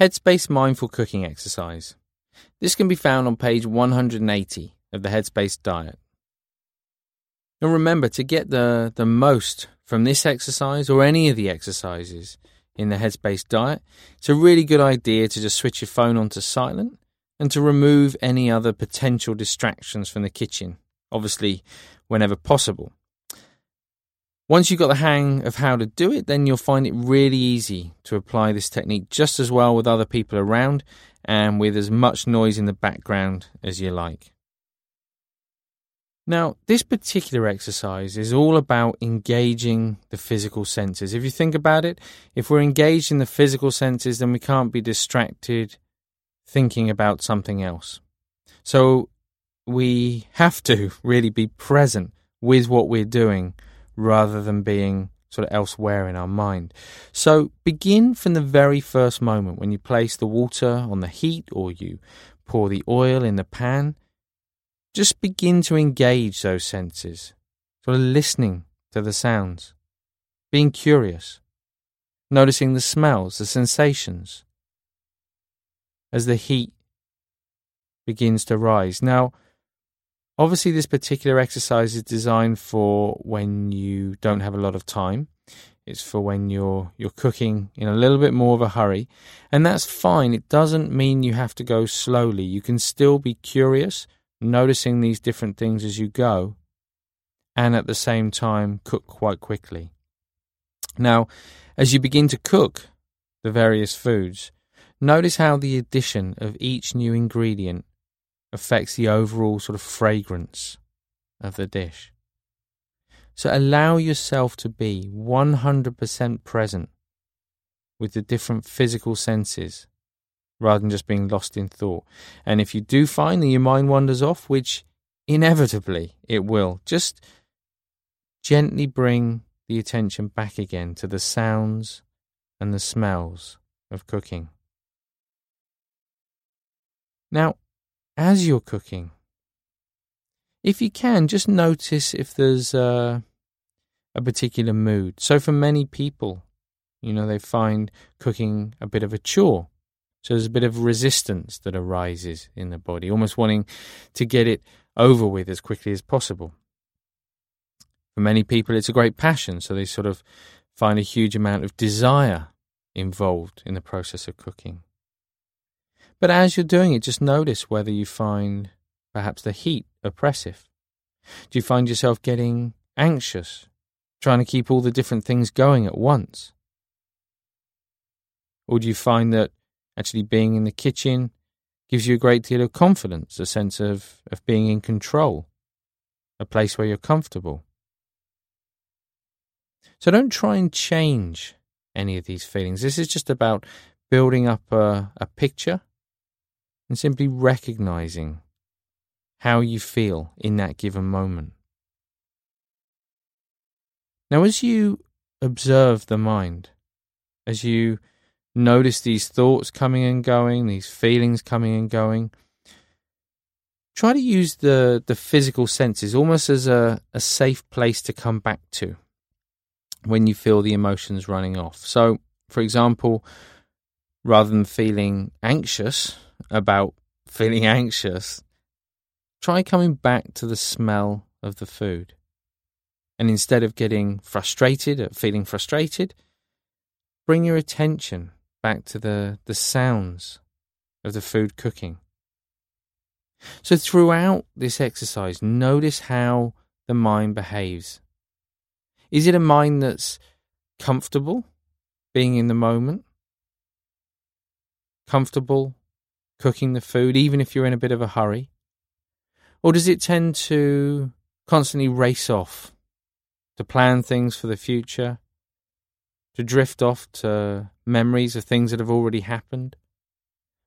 Headspace Mindful Cooking Exercise. This can be found on page 180 of the Headspace Diet. Now remember to get the, the most from this exercise or any of the exercises in the Headspace Diet, it's a really good idea to just switch your phone onto silent and to remove any other potential distractions from the kitchen, obviously, whenever possible. Once you've got the hang of how to do it, then you'll find it really easy to apply this technique just as well with other people around and with as much noise in the background as you like. Now, this particular exercise is all about engaging the physical senses. If you think about it, if we're engaged in the physical senses, then we can't be distracted thinking about something else. So we have to really be present with what we're doing rather than being sort of elsewhere in our mind. So begin from the very first moment when you place the water on the heat or you pour the oil in the pan. Just begin to engage those senses, sort of listening to the sounds, being curious, noticing the smells, the sensations as the heat begins to rise. Now, Obviously, this particular exercise is designed for when you don't have a lot of time. It's for when you're you're cooking in a little bit more of a hurry, and that's fine. It doesn't mean you have to go slowly. You can still be curious, noticing these different things as you go, and at the same time cook quite quickly. Now, as you begin to cook the various foods, notice how the addition of each new ingredient affects the overall sort of fragrance of the dish. So allow yourself to be 100% present with the different physical senses rather than just being lost in thought. And if you do find that your mind wanders off, which inevitably it will, just gently bring the attention back again to the sounds and the smells of cooking. Now, as you're cooking. If you can, just notice if there's a, a particular mood. So, for many people, you know, they find cooking a bit of a chore. So, there's a bit of resistance that arises in the body, almost wanting to get it over with as quickly as possible. For many people, it's a great passion, so they sort of find a huge amount of desire involved in the process of cooking. But as you're doing it, just notice whether you find perhaps the heat oppressive. Do you find yourself getting anxious, trying to keep all the different things going at once? Or do you find that actually being in the kitchen gives you a great deal of confidence, a sense of, of being in control, a place where you're comfortable? So don't try and change any of these feelings. This is just about building up a, a picture and simply recognizing how you feel in that given moment. Now, as you observe the mind, as you notice these thoughts coming and going, these feelings coming and going, try to use the, the physical senses almost as a, a safe place to come back to when you feel the emotions running off. So, for example, rather than feeling anxious about feeling anxious, try coming back to the smell of the food. And instead of getting frustrated at feeling frustrated, bring your attention back to the, the sounds of the food cooking. So, throughout this exercise, notice how the mind behaves. Is it a mind that's comfortable being in the moment? Comfortable cooking the food, even if you're in a bit of a hurry? Or does it tend to constantly race off, to plan things for the future, to drift off to memories of things that have already happened?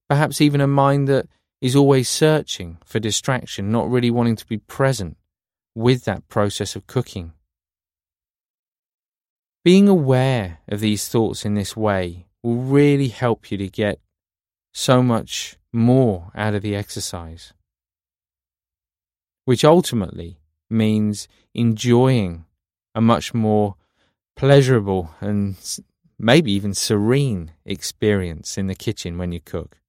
Perhaps even a mind that is always searching for distraction, not really wanting to be present with that process of cooking. Being aware of these thoughts in this way will really help you to get so much more out of the exercise, which ultimately means enjoying a much more pleasurable and maybe even serene experience in the kitchen when you cook.